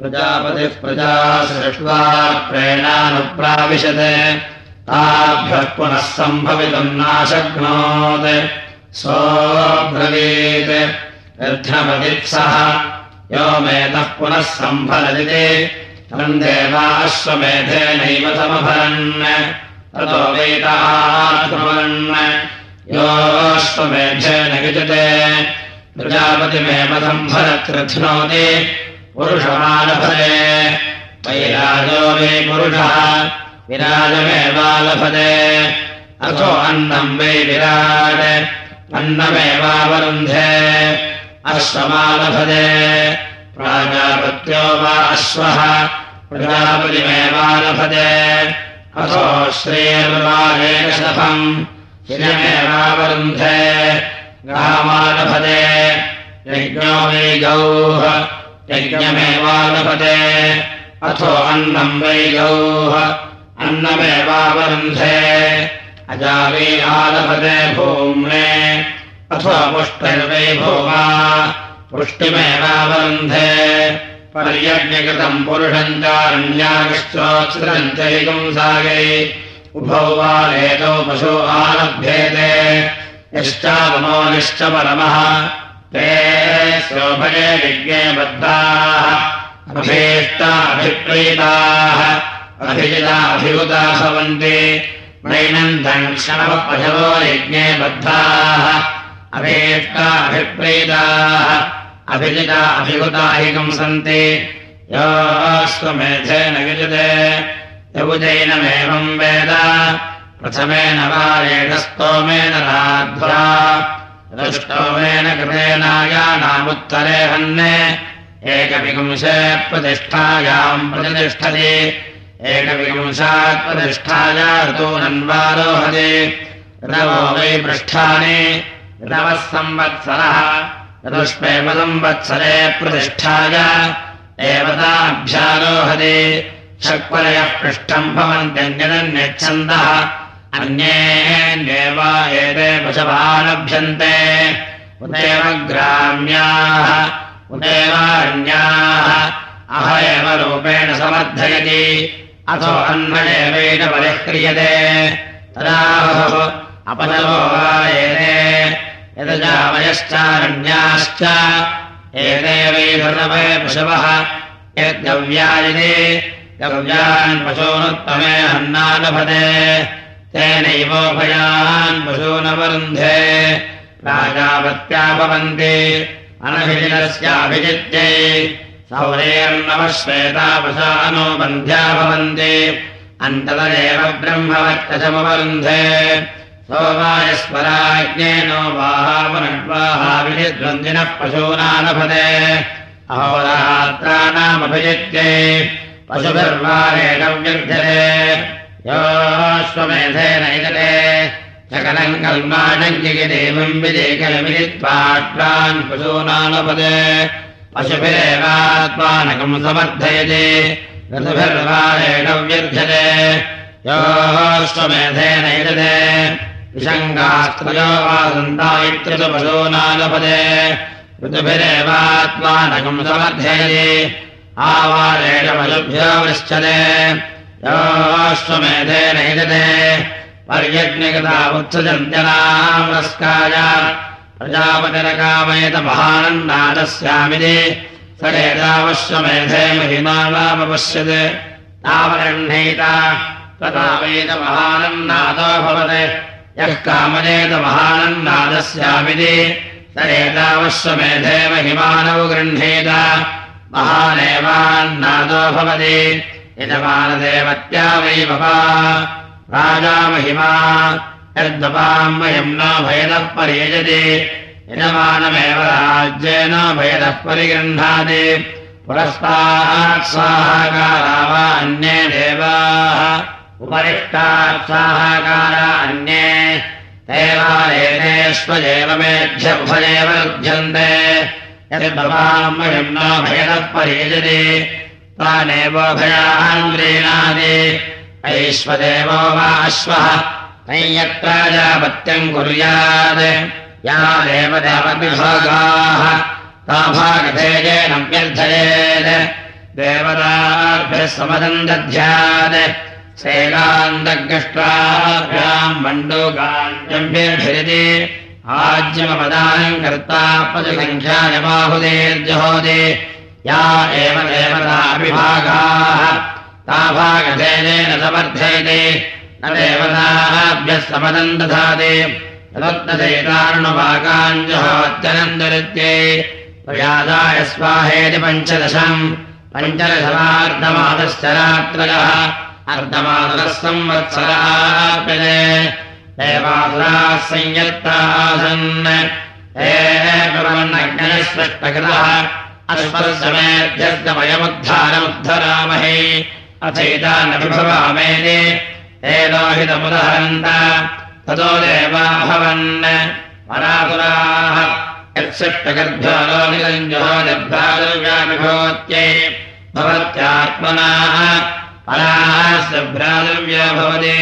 प्रजापतिः प्रजा सृष्ट्वा प्रेणानुप्राविशत्। ताभ्यः पुनः सम्भवितुम् नाशक्नोत्। सोऽब्रवीत्। यद्धमदित्सः यो मेधः पुनः सम्भरदिते तम् देवाश्वमेधेनैव समभरन् ततो वेदान् योऽश्वमेधेन युजते प्रजापतिमेव सम्भरकृध्नोति पुरुषमालभते। वैराजो मे पुरुषः विराजमेवालभते अथो अन्नम् वै विराज अन्नमेवावरुन्धे। अश्वमालभते। प्राजापत्यो वा अश्वः प्रजापतिमेवालभते। अथो श्रेर्वारेशफम् शिरमेवावरुन्धे गामालभते यज्ञो वै गौः यज्ञमेवालभते अथो अन्नम् वै गौः अन्नमेवावरुन्धे। अजावै आलभते भूम्ने। अथो पुष्टिर्वै भूमा पुष्टिमेवावरुन्धे। पर्यज्ञकृतम् पुरुषम् चारण्यागश्चोत्सृतम् चैकंसागै उभौ वा एतौ पशो आलभ्येते। यश्चागमो निश्च परमः ते स्वभये यज्ञे बद्धाः। अभीष्टाभिप्रीताः अभिजिताभिभुता भवन्ति पशवो यज्ञे बद्धाः। अभीष्टाभिप्रीताः अभिजिता अभिहुता हि कंसन्ति योऽस्त्वमेधेन युजते यबुजैनमेवम् वेद। प्रथमेन वारेणस्तोमेन राध्वा स्तोमेन कृतेनायानामुत्तरे हन्ने। एकविपुंशे प्रतिष्ठायाम् प्रतिष्ठति। एकविपुंशात् प्रतिष्ठाया ऋतूनन्वारोहति रवो वै पृष्ठानि। रवः संवत्सरः। ऋतुष्पेपसंवत्सरे प्रतिष्ठाय। देवताभ्यारोहति षक्परयः पृष्ठम् भवन्त्यन्यदन्यच्छन्दः अन्येन्येव एते पशवालभ्यन्ते उदेव ग्राम्याः उदेवारण्याः अह एव रूपेण समर्थयति। अथो अन्वदेवेन परिह्रियते। तदाहुः अपदवो वा एते यदजावयश्चारण्याश्च। एते वै धृतवे पशवः यद्गव्यायते गव्यान् पशूनुत्तमे हन्नालभते तेनैवोभयान् पशूनवरुन्धे राजावत्या भवन्ति अनभिजिनस्याभिजित्यै सौरेर्नवः श्वेतावशानो बन्ध्या भवन्ति अन्ततरेव ब्रह्मवत्तशमवरुन्धे सोमायस्वराज्ञेनो वाहापुनड्वाहाभिजिद्वन्दिनः पशूनालभते अहोरात्राणामभिजित्यै। पशुभिर्वारेण व्यर्थ्यते सकलम् कल्माणम् जगदेवम् विदेकलमित्वाट्वान् पशूनालपदे पशुभिरेवात्मानकम् समर्थयते। ऋतुभिर्वारेण व्यर्थ्यते इदते विषङ्गास्त्रयो वासन्तायित्रतु पशूनालपदे ऋतुभिरेवात्मानकम् समर्थयते। आवारेण पशुभ्यो वृच्छते योऽश्वमेधेन हिजते पर्यज्ञगता उत्सजन्त्यनामस्काय प्रजापतिरकामयत महानन्नादस्यामिति स एतावश्वमेधे महिमानामपश्यत् तावगृह्णीत तथा वेद महानन्नादो भवत्। यः कामयेत महानन्नादस्यामिति स एतावश्वमेधे महिमानौ गृह्णीत महानेवान्नादो भवति यजमानदेवत्या वै भवा राजा महिमा। वयम् न भयदः परियजति। यजमानमेव राज्येन भयदः परिगृह्णाति। पुरस्तात् साहाकारा वा अन्ये देवाः। उपरिष्टात् साहाकारा अन्ये देवालेतेष्वजेवमेभ्यभयेव लभ्यन्ते। यद्वपाम् वयम् न भयदः परियजति तानेव भयान् क्रीणादि ऐश्वदेवो वा अश्वः नैयत्राजापत्यम् कुर्यात्। या देवदेवविभागाः ताभागधेयेन व्यर्थयेत्। देवताभ्यः समदम् दध्यात् शैलान्तग्रष्टाभ्याम् मण्डोकान्यम्भिर्भिरति आज्यमपदानम् कर्ता पशुसङ्ख्यायबाहुदेर्जहोदे या एव देवताभिभागाः। ताभागधेनेन समर्थयते। न देवताभ्यः समदम् दधाति तदत्तदेतारुणभागाञ्जहोत्यनन्दरित्ये प्रयादाय स्वाहेति पञ्चदशम्। पञ्चदशमार्धमादश्च रात्रयः। अर्धमातरः संवत्सरापदे देवासुराः संयत्तासन्। स्पष्टकृतः अश्वसमेध्यस्तमयमुद्धारमुद्धरामहे अथैतानभिभवामेति एलोहितमुदहरन्त ततो देवाभवन् परासुराः यत्सृष्टगर्भ्यो लोहितञ्जोदिभ्रादुर्व्याभिभवत्यै भवत्यात्मनाः। परास्य भ्रातृव्यो भवति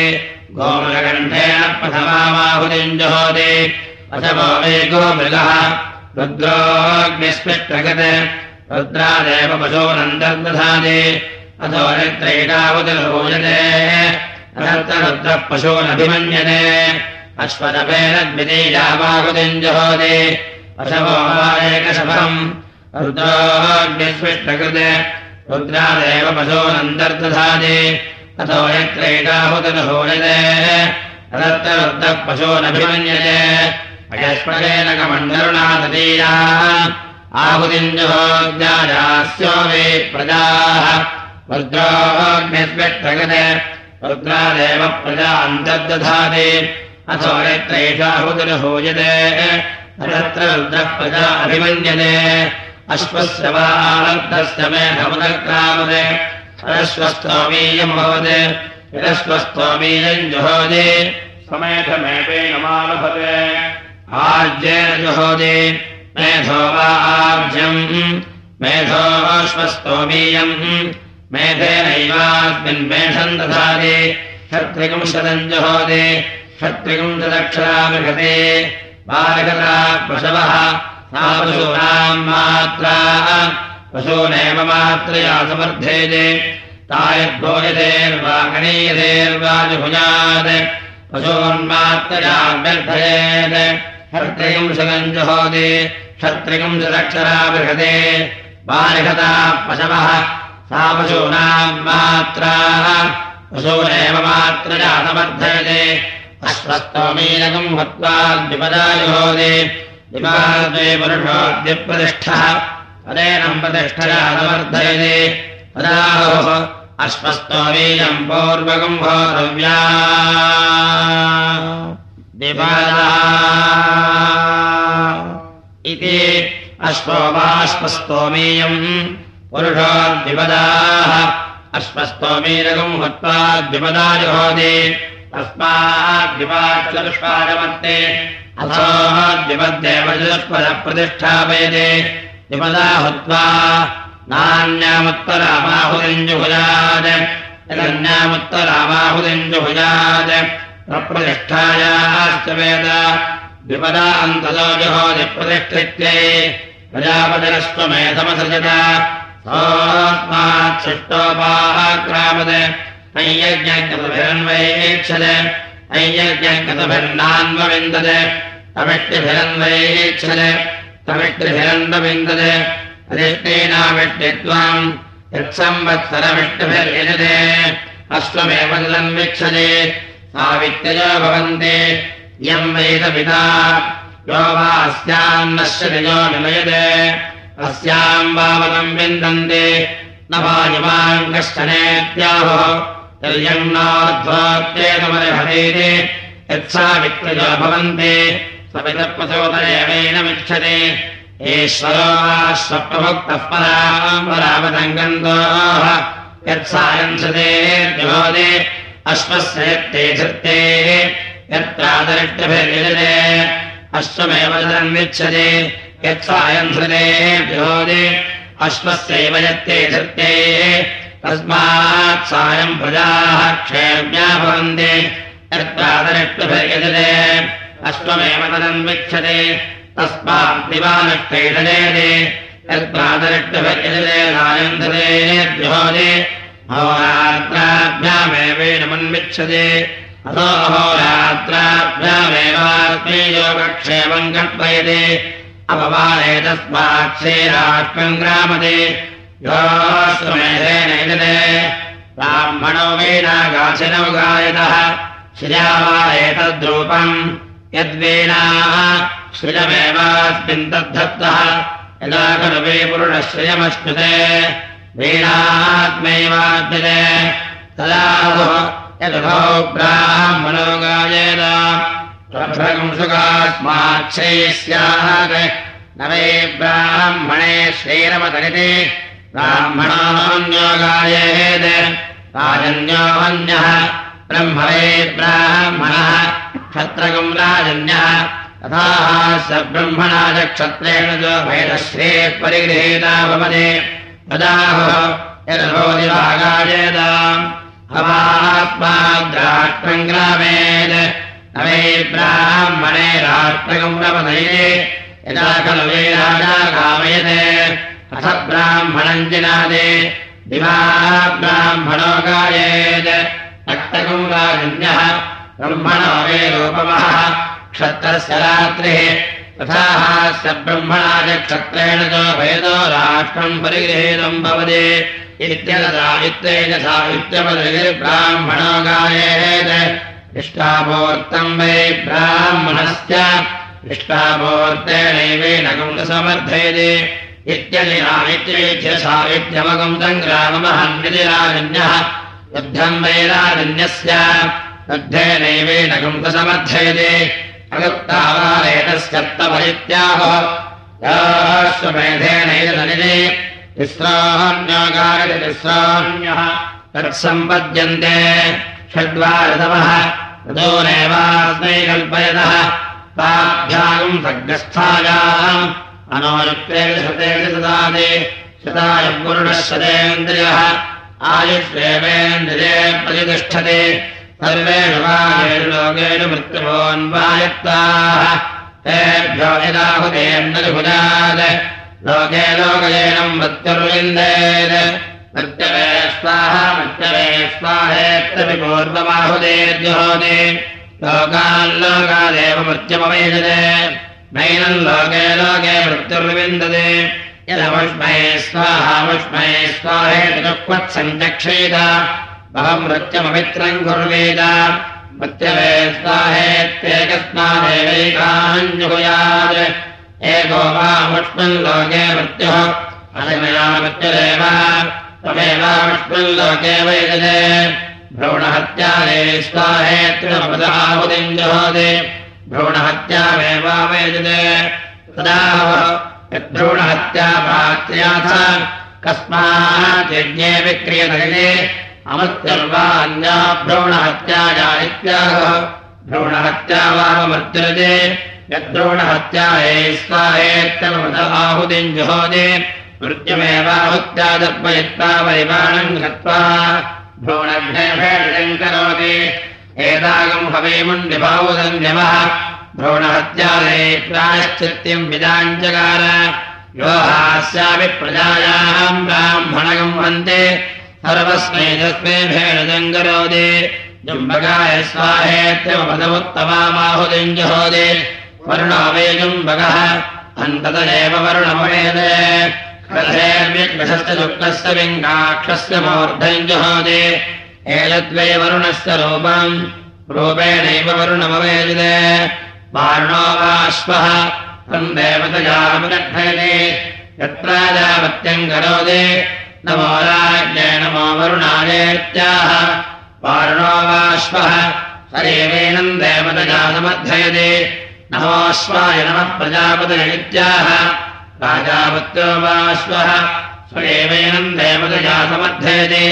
गोमृगण्ठेन प्रथमाहुतिञ्जहोति अशवो मे गोमृगः रुद्रोऽग्निस्पृष्टगत् रुद्रादेव पशूनन्तर्दधाति अथो नित्रैकावतिर्भूयते अनन्तरुद्रः पशूनभिमन्यते अश्वतपेनद्वितीयावाहुतिञ्जहोति अशवो वा एकशवम् रुद्रोऽग्निस्पृष्टकृत् रुद्रादेव पशूनन्तर्दधाति अथो यत्रैकाहुतिर्भूयते अनन्तरुद्रः पशूनभिमन्यते अयस्पदेन कमण्डरुणादीया आहुतिञ्जहोद्यायास्यो वे प्रजाः। रुद्रोऽग्निस्व्यक्तगते रुद्रादेव प्रजा अन्तर्दधाति अथो यत्रैषाहुतिर्भूयते तत्र रुद्रः प्रजा अभिमन्यते। अश्वस्य वार्धस्य मेघमुदक्रामते सरस्वस्तोमीयम् भवति। यदस्वस्तोमीयम् जुहोति। समेधमेवेन मालभते आज्येन जुहोति मेधो वा आज्यम् मेधोश्वस्तोमीयम् मेधेनैवास्मिन् मेषम् दधाति क्षत्रिकंशतम् जुहोति क्षत्रिकंशदक्षरामिषते बालकता पशवः सा पशूनाम् मात्रा पशूनेव मात्रया समर्थेते तायद्भोजतेर्वा गणीयतेर्वा जुभुजात् पशून्मात्रया व्यर्थयेत् क्षत्रियंशकम् जुहोति क्षत्रियंशदक्षरा बृहते बालिहता पशवः सा पशूनाम् मात्रा। पशूनेव मात्रया समर्थयते अश्वस्तोमीनकम् हत्वा द्विपदा जुहोति दिवाद्वे पुरुषोऽद्यप्रतिष्ठः तदेनम् प्रतिष्ठया समर्थयते तदाहोः अश्वस्तोमीयम् पूर्वकम् भोरव्या इति अश्वो वाश्वस्तोमीयम् पुरुषो द्विपदाः। अश्वस्तोमीनकम् हत्वा द्विपदा जुहोति। तस्माद्विपाचतुष्पादमत्ते अथो द्विपद्देव चतुष्पदप्रतिष्ठापयते द्विपदा हुत्वा नान्यामुत्तरामाहुतिञ्जुभुजात् यदन्यामुत्तरामाहुतिञ्जुभुजात् प्रप्रतिष्ठायाश्च वेद द्विपदा अन्ततो जुहोति प्रतिष्ठित्यै प्रजापतिरस्त्वमेधमसृजत सोऽस्मात् शिष्टोपाक्रामत् अय्यज्ञकतभिरन्वयेक्षत अय्यज्ञकतभिर्नान्वविन्दते तमिष्टिभिरन्वयेक्षत तमिष्टिभिरन्वविन्दते अधिष्ठेनाविष्टित्वाम् यत्संवत्सरमिष्टिभिर्यजते अश्वमेव तदन्वीक्षते सावित्ययो भवन्ति। यम् वेदपिता। यो वा अस्याम् नश्यति यो निमयते अस्याम् विन्दन्ति। न वायुवाम् कश्चनेत्याहुः। यर्यन्नाध्वाप्येतमर्हतेति यत्सावित्रयो भवन्ति। सवितप्रसोदरेणमिच्छति ईश्वरो वा स्वप्रमुक्तः पराम् परावतङ्गन्तोः यत्सायंसते अश्वस्य यत्ते धृत्ते यत्रादरिष्टभिर्यजते अश्वमेव द्योदे अश्वस्यैव यत्ते धृत्ते। तस्मात् सायम् प्रजाः क्षेम्या भवन्ति यत्रादरिष्टभिर्यजते अश्वमेव तदन्विच्छते तस्मात् दिवानष्टैषजेते यत्प्रातरिष्टभ्यजलेनायन्धरेभ्योदे अहोरात्राभ्यामेवेणमन्विच्छते अथो अहोरात्राभ्यामेवास्मै योगक्षेमम् कल्पयते। अपवादे क्षेराष्ट्रम् ग्रामते। योऽस्वमेधेनैतते ब्राह्मणो वीणागाशिनौ गायतः श्रिया वा एतद्रूपम् यद्वीणाः श्रियमेवास्मिन् तद्धत्तः। यदा खलु पुरुषश्रियमश्नुते वीणात्मैवाद्यते तदा यदभौ ब्राह्मणो गायेन सुखास्माक्षैः स्यात् न वै ब्राह्मणे श्रीरमतरिति ब्राह्मणोऽन्यो गायेत् राजन्योऽन्यः ब्रह्म वै ब्राह्मणः क्षत्रगम् राजन्यः तथा स ब्रह्मणा च क्षत्रेण च परिगृहीता भवति ब्राह्मणे राष्ट्रगम् प्रपदये यदा खलु वै राजा कामयते। अथ ब्राह्मणम् जिनादे। दिवा ब्राह्मणो गायेत् अट्टकम् राजन्यः ब्रह्मणो वे रूपमः। क्षत्रस्य रात्रिः तथा स ब्रह्मणा च क्षत्रेण च भेदो राष्ट्रम् परिगृहीतम् भवति इत्येन साहित्यपदगिर्ब्राह्मणो गायेत् इष्टापूर्तम् वै ब्राह्मणस्य इष्टापूर्तेनैवेन कुन्दसमर्थयति इत्यलिनामित्येत्य साहित्यमगम् सङ्ग्राममहन्यति राजन्यः युद्धम् वै राजन्यस्य युद्धेनैवेन अगुप्तावारेतस्यत्तभरित्याहमेधेनैरनिने तिस्रान्योगारिति तिस्रान्यः तत्सम्पद्यन्ते। षड्वारतमः। ततो नैवास्मै कल्पयतः। ताभ्यागम् सर्गस्थायाम् अनोयुक्ते ददाति शताय पुरुणः शतेन्द्रियः। आयुष्वेवेन्द्रिये प्रतिष्ठते सर्वेषु वागेषु लोकेषु मृत्युभोन्वायत्ताः यदाहुतेन्दुभुजात् लोके लोकयेनम् मृत्युर्विन्देत् मृत्यवे स्वाहा स्वाहेत्यपि पूर्वमाहुतेर्जुहोति लोकाल्लोकादेव मृत्युमवेजते नैनम् लोके लोके मृत्युर्विन्दते। यदमुष्मये स्वाहामुष्मये स्वाहेति दुःखत्सञ्चक्षेत मृत्यममित्रम् कुर्वेद। मृत्यवे स्वाहेत्येकस्मादेवैकाञ्जुहुयात् एको वामुष्मन् लोके मृत्युः। त्वमेवामुष्मन् लोके वैदते। भ्रूणहत्यादे स्वाहेत्रिमपदाहुतिम् जुहोति भ्रूणहत्यामेवावेदते तदा यद्भ्रूणहत्या पात्र्याथ कस्मात् यज्ञे विक्रियते अमृत्यर्वान्या भ्रूणहत्याया इत्यागः भ्रूणहत्या वाममर्त्यते यद्भ्रूणहत्याये स्वाहेत्यमद आहुतिम् जुहोदे मृत्युमेवाहुत्यादर्पयित्वा परिमाणम् गत्वा भ्रूणभ्यम् करोति। एतागम् हवेमुण्डिभावुदन्यमः भ्रूणहत्यादये प्रायश्चित्यम् विदाञ्जकार यो हास्यापि प्रजायाम् ब्राह्मणगम् वन्ते सर्वस्मै तस्मै भेणजम् करोति जुम्बकाय स्वाहेत्यमपदमुत्तमाहुतिम् जुहोदे वरुणो वे जुम्बकः अन्ततदेव वरुणमवेद कथेर्व्यग्रहस्य दुःखस्य विङ्गाक्षस्य मूर्धम् जुहोदे एतद्वै वरुणस्य रूपम् रूपेणैव वरुणमवेदित वारुणो वाश्वः तम् देवतयामुदक्षयते यत्राजावत्यम् करोति नमो राज्ञे नमो वरुणायत्याः वारुणो वाश्वः सरेवेणम् देवतया समर्थयते नमोऽश्वाय नमः प्रजापतयत्याः राजापत्यो वाश्वः स्वयेवेनम् देवतया समर्थयते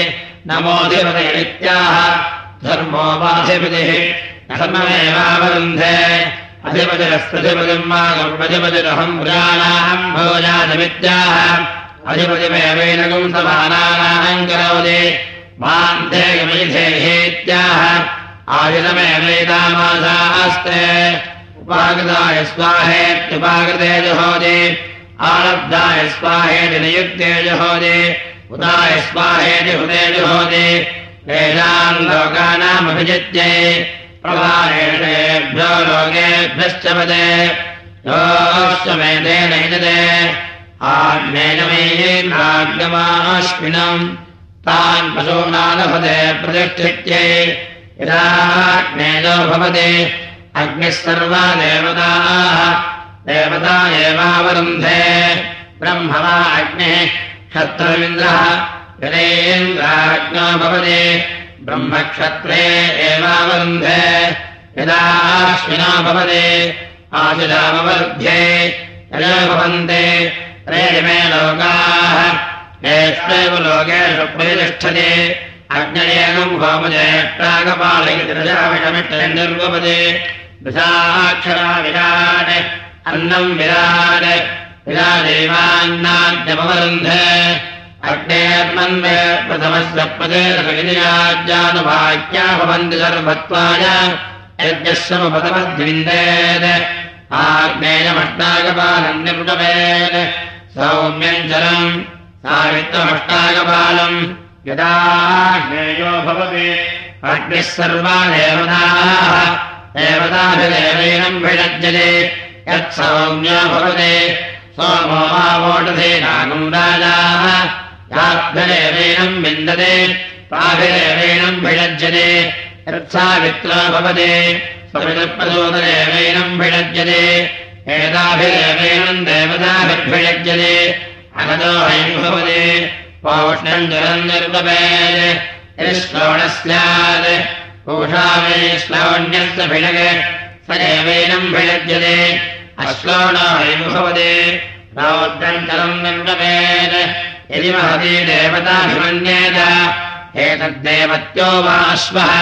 नमोऽधिपतयत्याः धर्मो वाधिपतिः धर्ममेवावरुन्धे। अधिपतिरस्त्रधिपतिम् मा गौपतिपतिरहम् प्रजानाम् भोजानमित्याः अधिपतिमेवेनकम् समानानाम् करोति मान्धेयमैधेहेत्याह आयुधमेवैतामासास्ते उपाकृताय स्वाहेत्युपाकृते जुहोति। आरब्धाय स्वाहेति नियुक्ते जुहोदे उदाय स्वाहेति हुदे जुहोदे तेषाम् लोकानामभिजित्यै। प्रभारेणेभ्यो लोकेभ्यश्च पदे। योश्वमेधेन हिजते आग्नेयमेयेन्द्राग्यमाश्विनम् तान् पशूनालभते प्रतिष्ठित्यै। यदाग्नेयो भवति अग्निः सर्वा देवताः देवता एवावरुन्धे। ब्रह्म वा अग्निः क्षत्रमिन्द्रः यदेन्द्राज्ञो भवति ब्रह्मक्षत्रे एवावरुन्धे। यदाश्विनो भवति आशिदामवरुध्ये। यदा भवन्ते त्रयमे लोकाः येष्वेव लोकेषु प्रतिष्ठते अग्नयेकम् होमजेष्टागपालयितिरजामिषमिष्टनिर्वपदे दशाक्षरा विराट् अन्नम् विराट् विरादेवान्नाद्यमवरुन्ध। अग्नेर्मन्वे प्रथमस्य पदे रविनिराज्यानुभाग्या भवन्ति सर्वत्वाय। यज्ञस्यमुपतमद्विन्देत् आग्नेयमष्टागपालम् निर्वपेत् सौम्यञ्चलम् सावित्वमष्टागपालम् यदा ज्ञेयो भवति अग्निः सर्वा देवताः देवताभिदेवैनम् भिषज्यते यत्सौम्यो भवति। सोमो वा वोटधेनागम् राजाः याभ्यदेवैनम् विन्दते ताभिदेवैनम् भिषज्यते यत्सावित्रो भवति। स्वपितप्रचोददेवैनम् भिषज्यते एताभिदेवैनम् देवताभिर्भिषज्यते अगतो हैम् भवति पौष्णम् जलम् निर्वपेत् श्लोणः स्यात् पूषा वै श्लावण्यस्य भिषग स एवैनम् भिषज्यते अश्लोणो हैम् भवति रौद्रम् जलम् निर्वपेत् यदि महती देवताभिमन्येत एतद्देवत्यो वा अश्वः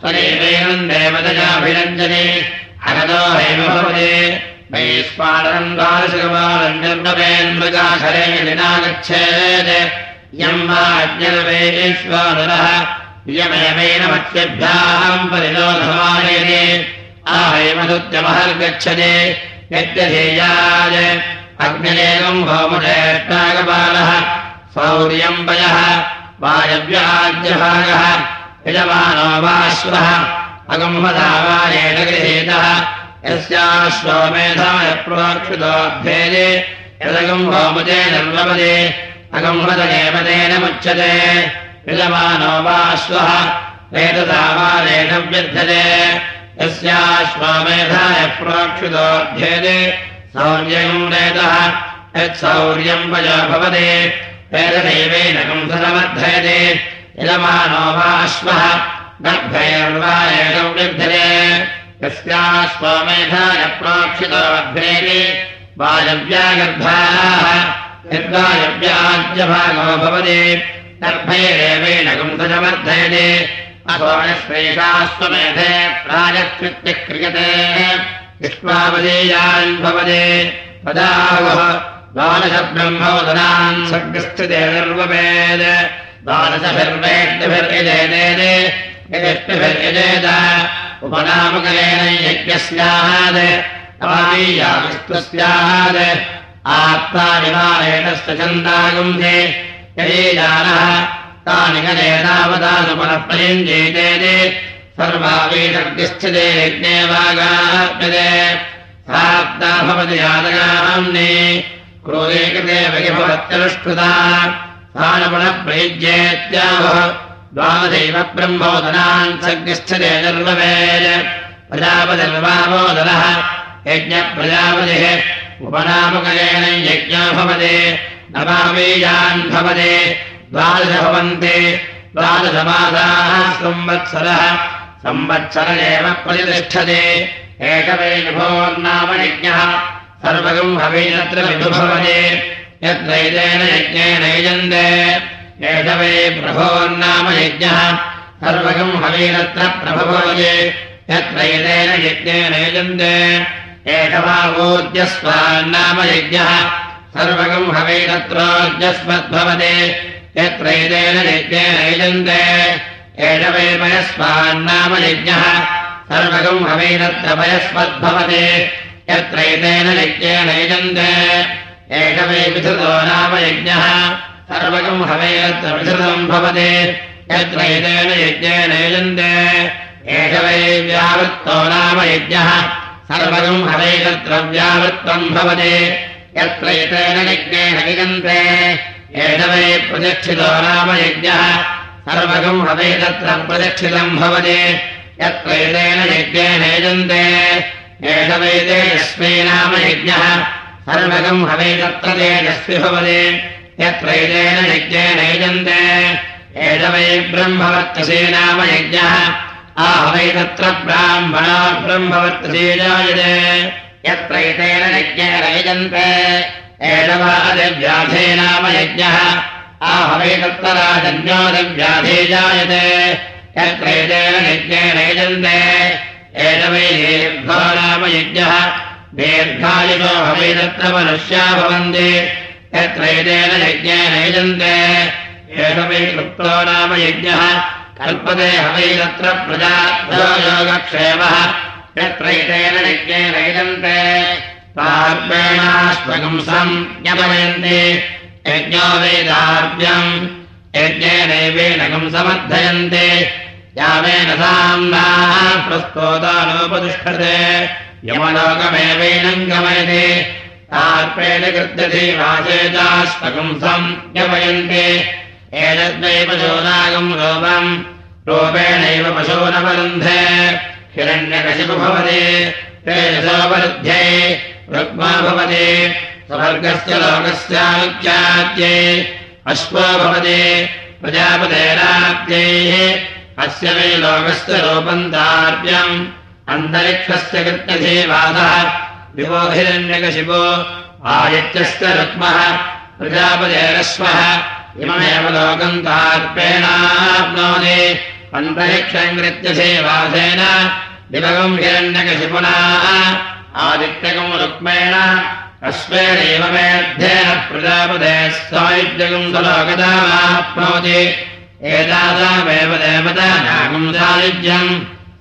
स्वदेवेनम् देवतयाभिरञ्जने अगतो हैम भवति वैश्वानरम् द्वादशकपालम् निर्णवेन्मृगाखरे निनागच्छेत् यम् वा अज्ञरवेश्वानरः इयमेवेन मत्स्यभ्याम् परिलोधमानयते आहैमदुत्यमहर्गच्छते यद्यधेयाय अग्निरेकम् होमुषेष्टागपालः सौर्यम् वयः वायव्याज्यभागः यजमानो वाश्वः अगम्मधावानेन गृहीतः यस्याश्वमेधाय प्रोक्षितोऽभ्येदे यदगम् अगम्मतमेव तेन मुच्यते यजमानो वाश्वः एतदावानेन व्यर्थते। यस्याश्वमेधाय प्रोक्षितोऽध्येदे सौर्यम् वेदः यत्सौर्यम् वयो भवते। वेददैवेन कंसमर्थयते यजमानो वाश्वः गर्भैर्वा एकम् व्यर्थते यस्याश्वमेधाय प्रोक्षितोऽभ्येदे वायव्यागर्भाः यद्वायव्याज्यभागो भवति गर्भैरेवेण कंसमर्थयते अथोणश्रेषाश्वमेधे प्रायकृत्यः क्रियते। विश्वावदेयान् भवते। पदावः द्वादशब्रह्मोदनान् सर्गस्थिते निर्वपेद अवामीयाविष्टस्यात् आत्मानिवारेणस्य छन्दागुम्भे यदीजानः तानि गले तावदानु पुनः प्रयुञ्जीतेदे सर्वावीषर्गिस्थिते यज्ञे वागाप्यते प्राप्ता भवति यादगाम्ने क्रोधे कृते वैभवत्यनुष्कृता स्थानपुनः प्रयुज्येत्यावः द्वादशैव ब्रह्मोदनान् सग्निष्ठते निर्ववेज प्रजापतिर्वामोदनः। यज्ञप्रजापतिः उपनामकलेन यज्ञो भवति। नवामीयान् भवति। द्वादश भवन्ति। द्वादशमासाः संवत्सरः संवत्सर। एव प्रतिष्ठते। एकवै विभोर्नाम यज्ञः। सर्वगम् विभुभवते। यत्रैतेन यज्ञेन यजन्ते एष वै प्रभोर्नाम यज्ञः सर्वगम् हवीनत्र प्रभवते यत्रैतेन यज्ञेन यजन्ते। एष वा ऊर्जस्वान्नाम यज्ञः। सर्वगम् हवैनत्रोर्जस्मद्भवते यत्रैतेन यज्ञेन यजन्ते। एष वै पयस्वान्नाम यज्ञः। सर्वगम् हवैनत्र पयस्मद्भवते यत्रैतेन यज्ञेन यजन्ते। एष वै विधृतो नाम यज्ञः सर्वकम् हवेऽत्र विधृतम् भवति। यत्र एतेन यज्ञेन यजन्ते। एष वै व्यावृत्तो नाम यज्ञः। सर्वकम् हवेदत्र व्यावृत्तम् भवति। यत्र एतेन यज्ञेन यजन्ते। एष वै प्रदक्षितो नाम यज्ञः। सर्वकम् हवेदत्र प्रदक्षितम् भवति। यत्र एतेन यज्ञेन यजन्ते। एष वै तेजस्मै नाम यज्ञः। सर्वकम् हवेदत्र तेजस्वि भवति यत्र एतेन यज्ञेन यजन्ते। एष वै ब्रह्मवर्तसे नाम यज्ञः। आहवै तत्र ब्राह्मणा ब्रह्मवर्तसे जायते। यत्र एतेन यज्ञेन यजन्ते। एष वा अदिव्याधे नाम यज्ञः। आहवै तत्र राजन्योदिव्याधे जायते। यत्र एतेन यज्ञेन यजन्ते। एष वै दीर्घो नाम यज्ञः। दीर्घायुषो हवै तत्र मनुष्या भवन्ति यत्र एतेन यज्ञेन यजन्ते एष वै कृप्तो नाम यज्ञः। कल्पते हवै तत्र प्रजाभ्यो योगक्षेमः यत्र एतेन यज्ञेन यजन्ते पार्पेणाश्वगुंसम् ज्ञपयन्ति यज्ञो वेदार्भ्यम् यज्ञेनैवेनकम् समर्थयन्ति। यावेन साम्नाः प्रस्तोतानोपतिष्ठते। यमलोकमेवैनम् गमयति तार्पेण वाचेताश्वगुंसम् ज्ञपयन्ति। एतद्वै पशूनागम् रूपम् रूपेणैव पशूनवरुन्धे। हिरण्यकशिपु भवति तेजसोपरुध्ये रुक्मा भवति स्वर्गस्य लोकस्यानुख्यात्यै अश्वो भवति प्रजापतेरात्यैः अस्य वै लोकस्य रूपम् दार्प्यम्। अन्तरिक्षस्य कृत्यधीवादः हिरण्यकशिपो आदित्यस्य रुक्मः प्रजापतेरश्वः इममेव लोकम् तार्पेणाप्नोति अन्तरिक्षम् कृत्यसेवासेन दिवगम् हिरण्यकशिपुना आदित्यकम् रुक्मेण अश्वेनैव मेध्येन प्रजापदे सायुज्यकम् सलोकदामाप्नोति एतादामेव देवतानागम् सायुज्यम्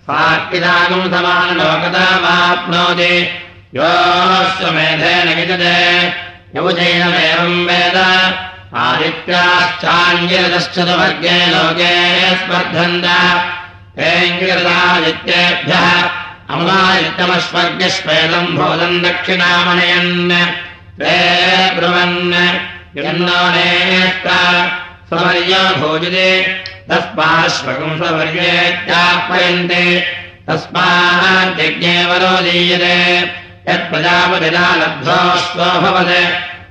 साक्षिदागम् समानलोकदामाप्नोति योऽश्वमेधेन विजते यौजैनमेवम् वेद। आदित्याश्चाङ्गिरतश्चतुवर्गे लोके स्पर्धन्त। हेङ्गिरदादित्येभ्यः अमलादित्यमस्वर्गस्वेदम् भोदम् दक्षिणामनयन्। ते ब्रुवन् यन्नो नेष्टा स्ववर्यो भोजते तस्माश्वकम् स्ववर्येत्याह्वयन्ते तस्माद्यज्ञे वरो दीयते यत्प्रजापतिना लब्धोऽश्वो भवत्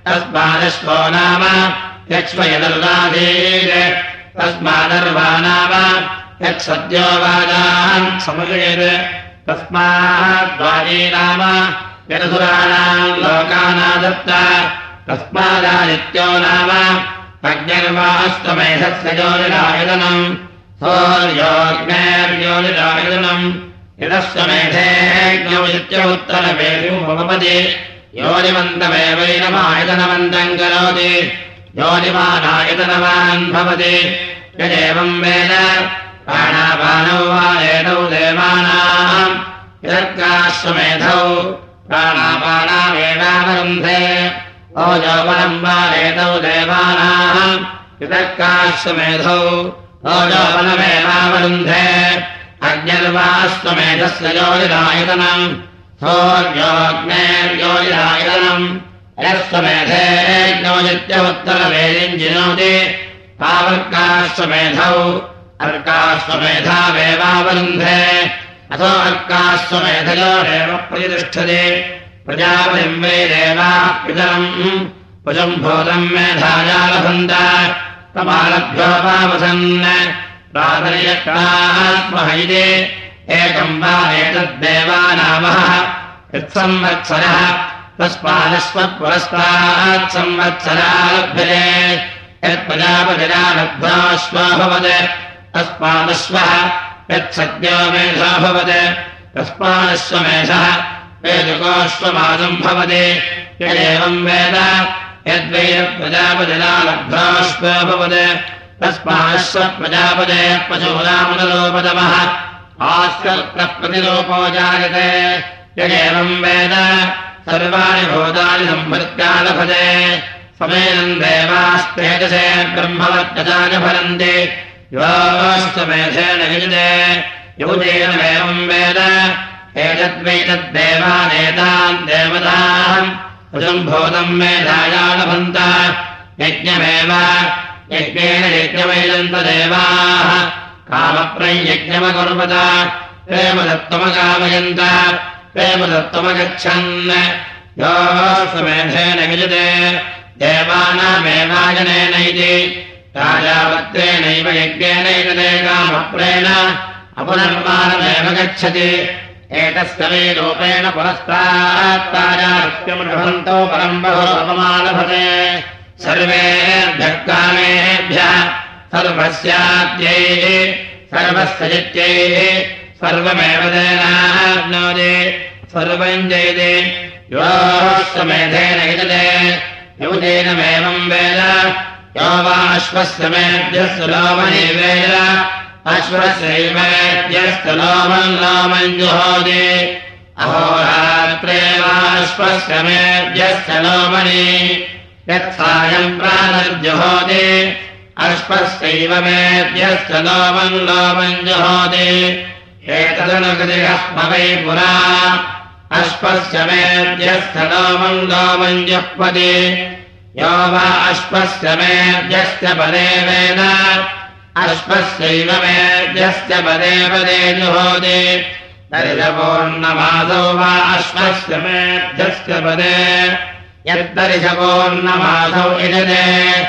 तस्मादश्वो नाम यक्ष्म यदर्वाधीत् तस्मादर्वा नाम यत्सद्यो वादान् समुदयत् तस्माद्वाजी नाम यदसुराणाम् लोकानादत्त। तस्मादादित्यो नाम अज्ञर्वास्तमेधस्य ज्योतिरायतनम् सौर्योग्नेर्योतिरायतनम् भवपति योनिमन्तमेवैनमायतनमन्तम् करोति योनिमानायतनवान् भवति यदेवम् वेद प्राणापानौ वा एतौ देवानाम्। यदर्काश्वमेधौ प्राणापानामेवावरुन्धे। ओजोपनम् वा एतौ देवानाम्। यदर्काश्वमेधौ ओजोपनमेवावरुन्धे अग्निर्वास्त्वमेधस्य ज्योतिरायतनम् सौर्योऽग्नेर्योजिरायतनम् यस्त्वमेधेज्ञोजित्यमुत्तरवेदिम् पावर्कास्वमेधौ अर्कास्वमेधावेवावरुन्धे अथो प्रतिष्ठते। प्रजापतिम् वै पितरम्। पुजम् भूतम् मेधाया लभन्त तमालभ्योपावसन् प्रातर्यक्तात्महैदे एकम् वा एतद्देवानामः यत्संवत्सरः। तस्मादस्मत्पुरस्तात् संवत्सरालभ्यते यत्प्रजापतिना लब्धाश्वा भवत् तस्मादश्वः यत्सद्यो मेधा भवत् तस्मादश्वमेधः वेदुकोऽश्वमादम् भवति। यदेवम् वेद यद्वै प्रजापतिना लब्धाश्वा भवत् तस्माश्व प्रजापते पशूनामुदलोपदमः आस्कल्प्रतिलोपो जायते यदेवम् वेद सर्वाणि भूतानि सम्भृत्यालभजे समेनम् देवास्तेजसे योऽस्तमेधेन युजते युजेनमेवम् वेद एतद्वैतद्देवानेतान् देवताम् भूतम् मेधायालभन्त यज्ञमेव यज्ञेन यज्ञमैदन्तदेवाः कामप्रयज्ञमकुर्वत प्रेमदत्तमकामयन्त। प्रेमदत्तमगच्छन्। योऽस्वमेधेन युजते देवानामेवाजनेन इति। राजावत्रेणैव यज्ञेनैकते कामप्रेण। अपनर्माणमेव गच्छति। एतस्य वै रूपेण पुरस्तात्ताजात्यमृभवन्तो परम् बहु अपमालभते सर्वेभ्यः कामेभ्यः सर्वस्याद्यैः सर्वस्य जित्यैः सर्वमेव तेनाप्नोति सर्वम् जयते। योऽश्वमेधेन युजते युजेनमेवम् वेद। यो वा अश्वस्य मेभ्यस्तु लोमनि वेद। अश्वस्यैवेद्यस्तु लोमम् जुहोति। अहोरात्रे वाश्वस्य मेभ्यश्च लोमनि यत्सायम् प्राणर्जुहोति अश्वस्यैव मेभ्यश्च लोमम् लोमम् जुहोति एतदनुकृतिहस्म वै पुरा। अश्वस्य मेद्यश्च लोमम् लोमम् जुह्वति यो वा अश्वस्य मेद्यश्च पदे वेद। अश्वस्यैव मेद्यश्च पदे पदे जुहोति दर्शपूर्णमासौ वा अश्वस्य मेभ्यश्च पदे यद्दर्शपूर्णमासौ इजते।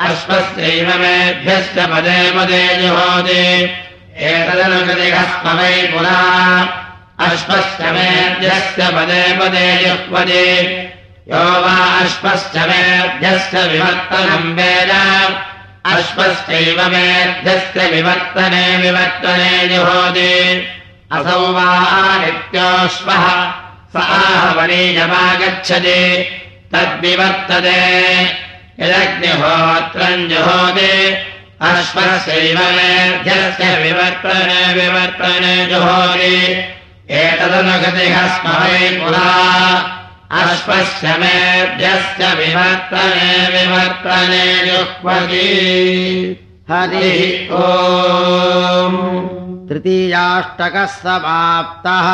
अश्वस्यैव मेभ्यश्च पदे पदे जुहोति। एतदनुगतिहस्म वै पुरा अश्वस्य मेध्यस्य पदे पदे जुह्वति। यो वा अश्वस्य मेध्यस्य विवर्तनम् वेद। अश्वस्यैव मेध्यस्य विवर्तने विवर्तने जुहोति। असौ वा नित्योऽश्वः स आहवनीयमागच्छति तद्विवर्तते। यदग्निहोत्रम् जुहोति अश्वस्यैव मेध्यस्य विवर्तने विवर्तने जुहोति। एतदनुगतिः स्म पुरा अश्वस्य मेभ्यस्य विवर्तने विवर्तने जुह्वति। हरिः ओ तृतीयाष्टकः समाप्तः